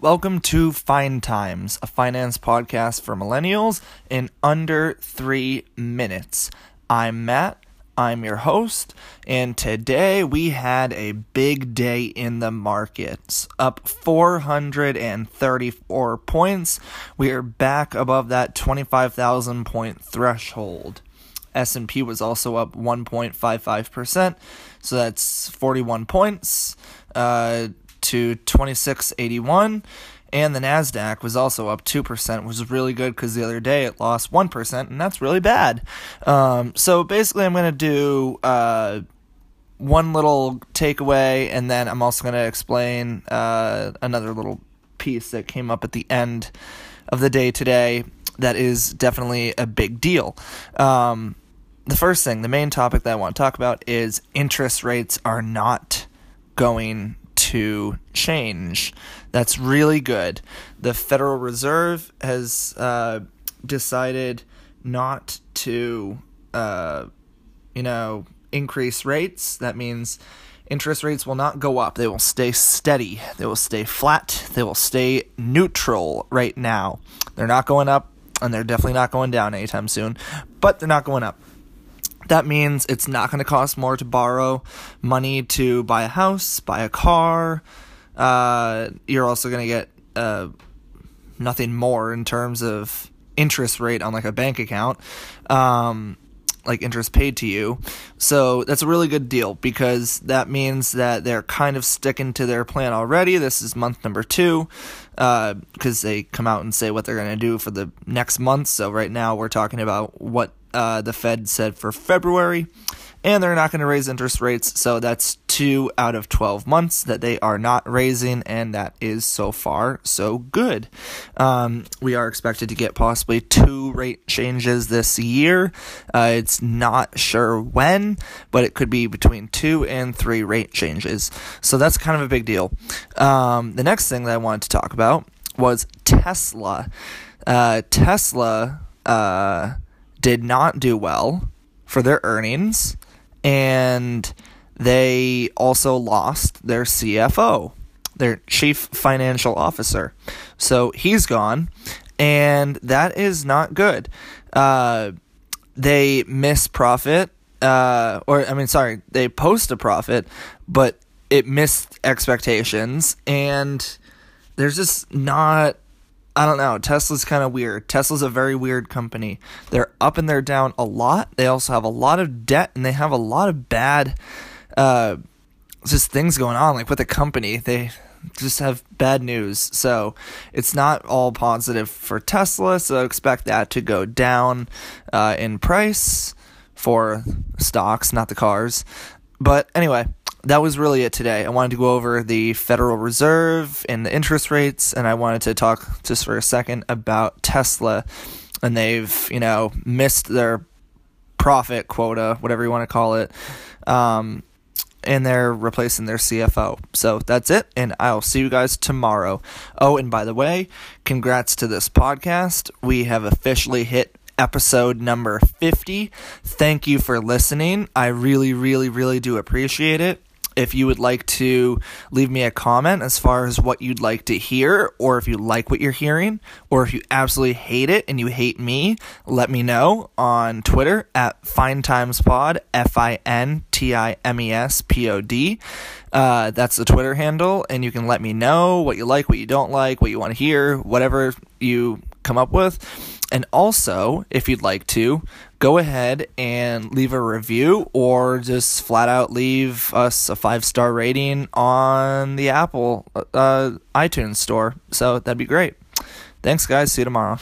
Welcome to Fin Times, a finance podcast for millennials in under three minutes. I'm Matt. I'm your host, and today we had a big day in the markets, up 434 points. We are back above that 25,000 point threshold. S&P was also up 1.55%, so that's 41 points uh, to 2681 and the Nasdaq was also up 2%, which is really good cuz the other day it lost 1% and that's really bad. Um, so basically I'm going to do uh, one little takeaway and then I'm also going to explain uh, another little piece that came up at the end of the day today that is definitely a big deal. Um, the first thing, the main topic that I want to talk about is interest rates are not going to change. That's really good. The Federal Reserve has uh, decided not to, uh, you know, increase rates. That means interest rates will not go up. They will stay steady. They will stay flat. They will stay neutral right now. They're not going up, and they're definitely not going down anytime soon, but they're not going up. That means it's not going to cost more to borrow money to buy a house, buy a car. Uh, you're also going to get uh, nothing more in terms of interest rate on like a bank account, um, like interest paid to you. So that's a really good deal because that means that they're kind of sticking to their plan already. This is month number two because uh, they come out and say what they're going to do for the next month. So right now we're talking about what uh, the Fed said for February, and they're not going to raise interest rates. So that's two out of 12 months that they are not raising, and that is so far so good. Um, we are expected to get possibly two rate changes this year. Uh, it's not sure when, but it could be between two and three rate changes. So that's kind of a big deal. Um, the next thing that I wanted to talk about was Tesla. Uh, Tesla. Uh, did not do well for their earnings, and they also lost their CFO, their chief financial officer. So he's gone, and that is not good. Uh, they miss profit, uh, or I mean, sorry, they post a profit, but it missed expectations, and there's just not I don't know. Tesla's kind of weird. Tesla's a very weird company. They're up and they're down a lot. They also have a lot of debt and they have a lot of bad uh just things going on like with the company. They just have bad news. So, it's not all positive for Tesla, so expect that to go down uh, in price for stocks, not the cars. But anyway, that was really it today. I wanted to go over the Federal Reserve and the interest rates, and I wanted to talk just for a second about Tesla. And they've, you know, missed their profit quota, whatever you want to call it. Um, and they're replacing their CFO. So that's it, and I'll see you guys tomorrow. Oh, and by the way, congrats to this podcast. We have officially hit episode number 50. Thank you for listening. I really, really, really do appreciate it if you would like to leave me a comment as far as what you'd like to hear, or if you like what you're hearing, or if you absolutely hate it and you hate me, let me know on Twitter at FinTimesPod, F I N T I M E S P O D. Uh, that's the Twitter handle, and you can let me know what you like, what you don't like, what you want to hear, whatever you come up with. And also, if you'd like to, go ahead and leave a review or just flat out leave us a five star rating on the Apple uh, iTunes store. So that'd be great. Thanks, guys. See you tomorrow.